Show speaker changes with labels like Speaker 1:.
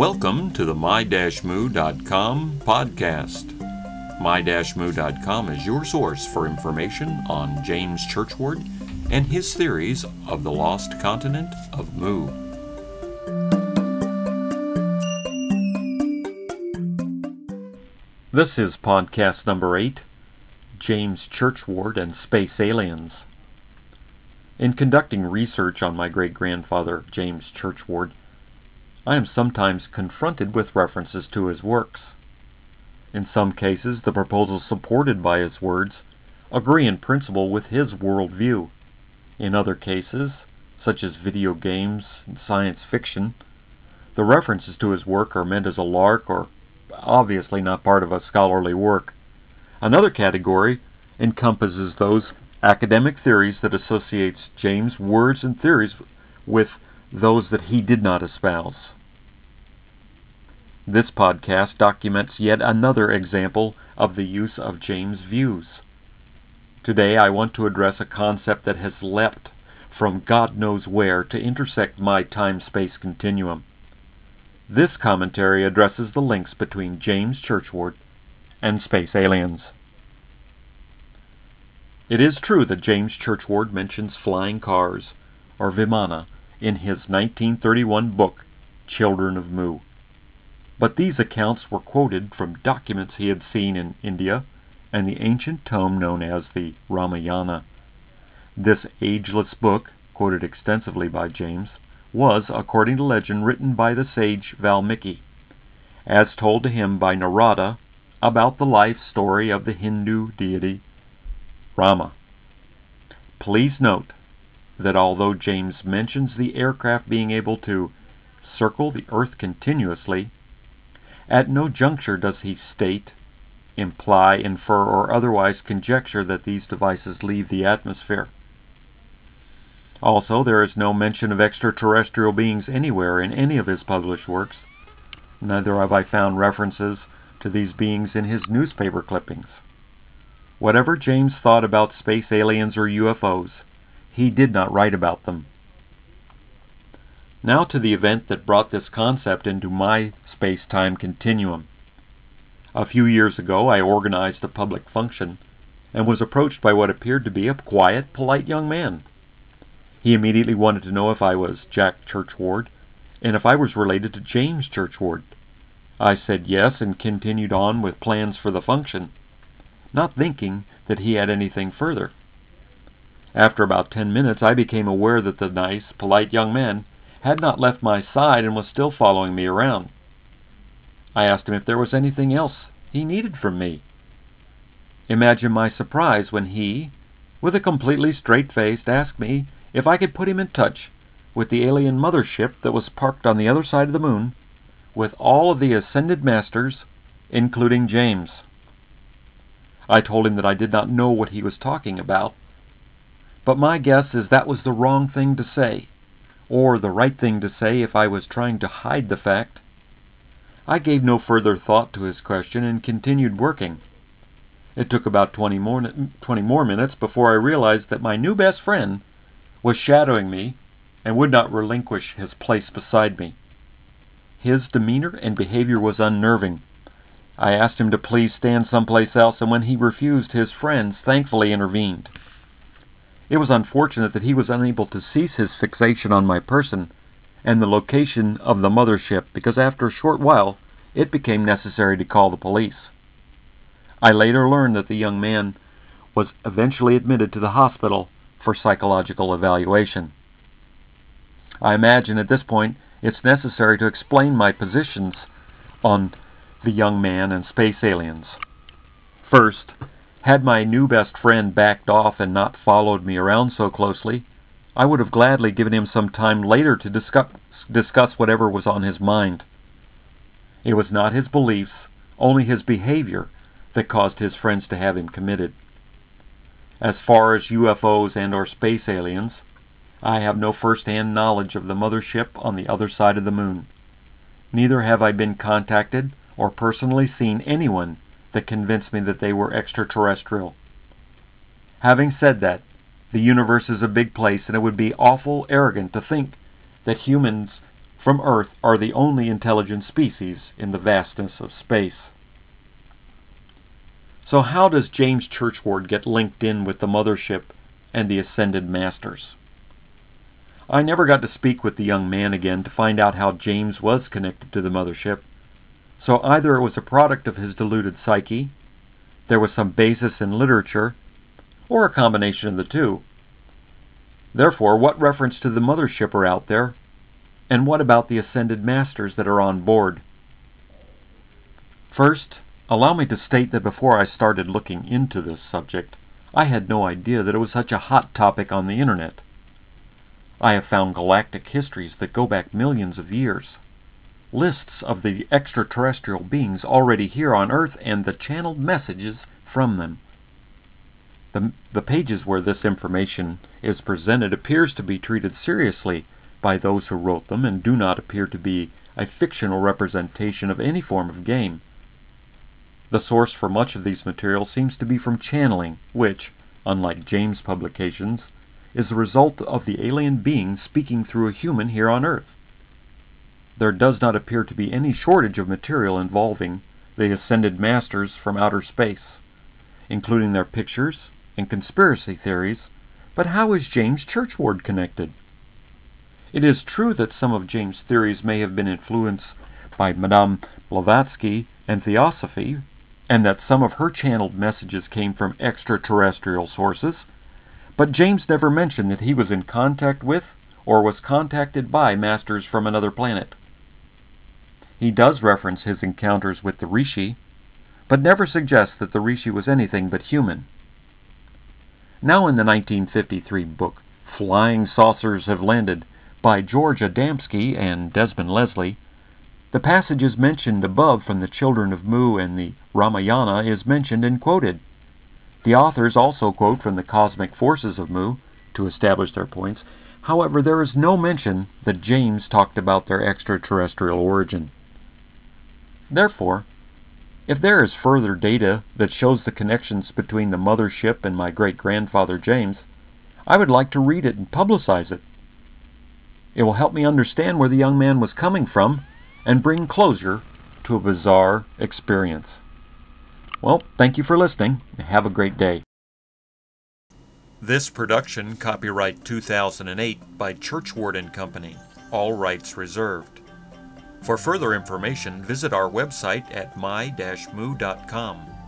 Speaker 1: Welcome to the my-mu.com podcast. My-mu.com is your source for information on James Churchward and his theories of the lost continent of Mu.
Speaker 2: This is podcast number 8 James Churchward and Space Aliens. In conducting research on my great grandfather, James Churchward, I am sometimes confronted with references to his works. In some cases, the proposals supported by his words agree in principle with his worldview. In other cases, such as video games and science fiction, the references to his work are meant as a lark or obviously not part of a scholarly work. Another category encompasses those academic theories that associates James' words and theories with those that he did not espouse. This podcast documents yet another example of the use of James' views. Today I want to address a concept that has leapt from God knows where to intersect my time-space continuum. This commentary addresses the links between James Churchward and space aliens. It is true that James Churchward mentions flying cars, or Vimana, in his 1931 book, Children of Mu. But these accounts were quoted from documents he had seen in India and the ancient tome known as the Ramayana. This ageless book, quoted extensively by James, was, according to legend, written by the sage Valmiki, as told to him by Narada about the life story of the Hindu deity Rama. Please note that although James mentions the aircraft being able to circle the Earth continuously, at no juncture does he state, imply, infer, or otherwise conjecture that these devices leave the atmosphere. Also, there is no mention of extraterrestrial beings anywhere in any of his published works. Neither have I found references to these beings in his newspaper clippings. Whatever James thought about space aliens or UFOs, he did not write about them. Now to the event that brought this concept into my space-time continuum. A few years ago, I organized a public function and was approached by what appeared to be a quiet, polite young man. He immediately wanted to know if I was Jack Churchward and if I was related to James Churchward. I said yes and continued on with plans for the function not thinking that he had anything further. After about ten minutes, I became aware that the nice, polite young man had not left my side and was still following me around. I asked him if there was anything else he needed from me. Imagine my surprise when he, with a completely straight face, asked me if I could put him in touch with the alien mothership that was parked on the other side of the moon with all of the ascended masters, including James. I told him that I did not know what he was talking about. But my guess is that was the wrong thing to say, or the right thing to say if I was trying to hide the fact. I gave no further thought to his question and continued working. It took about 20 more, 20 more minutes before I realized that my new best friend was shadowing me and would not relinquish his place beside me. His demeanor and behavior was unnerving, I asked him to please stand someplace else, and when he refused, his friends thankfully intervened. It was unfortunate that he was unable to cease his fixation on my person and the location of the mothership, because after a short while it became necessary to call the police. I later learned that the young man was eventually admitted to the hospital for psychological evaluation. I imagine at this point it's necessary to explain my positions on the young man and space aliens. First, had my new best friend backed off and not followed me around so closely, I would have gladly given him some time later to discuss, discuss whatever was on his mind. It was not his beliefs, only his behavior, that caused his friends to have him committed. As far as UFOs and or space aliens, I have no first-hand knowledge of the mothership on the other side of the moon. Neither have I been contacted or personally seen anyone that convinced me that they were extraterrestrial. Having said that, the universe is a big place and it would be awful arrogant to think that humans from Earth are the only intelligent species in the vastness of space. So, how does James Churchward get linked in with the mothership and the ascended masters? I never got to speak with the young man again to find out how James was connected to the mothership, so either it was a product of his deluded psyche, there was some basis in literature, or a combination of the two. Therefore, what reference to the mothership are out there, and what about the ascended masters that are on board? First, allow me to state that before I started looking into this subject, I had no idea that it was such a hot topic on the internet. I have found galactic histories that go back millions of years, lists of the extraterrestrial beings already here on Earth, and the channeled messages from them. The, the pages where this information is presented appears to be treated seriously by those who wrote them and do not appear to be a fictional representation of any form of game. The source for much of these materials seems to be from channeling, which, unlike James publications, is the result of the alien being speaking through a human here on Earth. There does not appear to be any shortage of material involving the ascended masters from outer space, including their pictures and conspiracy theories, but how is James Churchward connected? It is true that some of James' theories may have been influenced by Madame Blavatsky and Theosophy, and that some of her channeled messages came from extraterrestrial sources, but James never mentioned that he was in contact with or was contacted by masters from another planet. He does reference his encounters with the Rishi, but never suggests that the Rishi was anything but human. Now in the 1953 book, Flying Saucers Have Landed, by George Adamski and Desmond Leslie, the passages mentioned above from the children of Mu and the Ramayana is mentioned and quoted. The authors also quote from the cosmic forces of Mu to establish their points. However, there is no mention that James talked about their extraterrestrial origin. Therefore, if there is further data that shows the connections between the mothership and my great grandfather James, I would like to read it and publicize it. It will help me understand where the young man was coming from and bring closure to a bizarre experience. Well, thank you for listening. Have a great day.
Speaker 1: This production copyright 2008 by Churchward and Company. All rights reserved. For further information, visit our website at my-mu.com.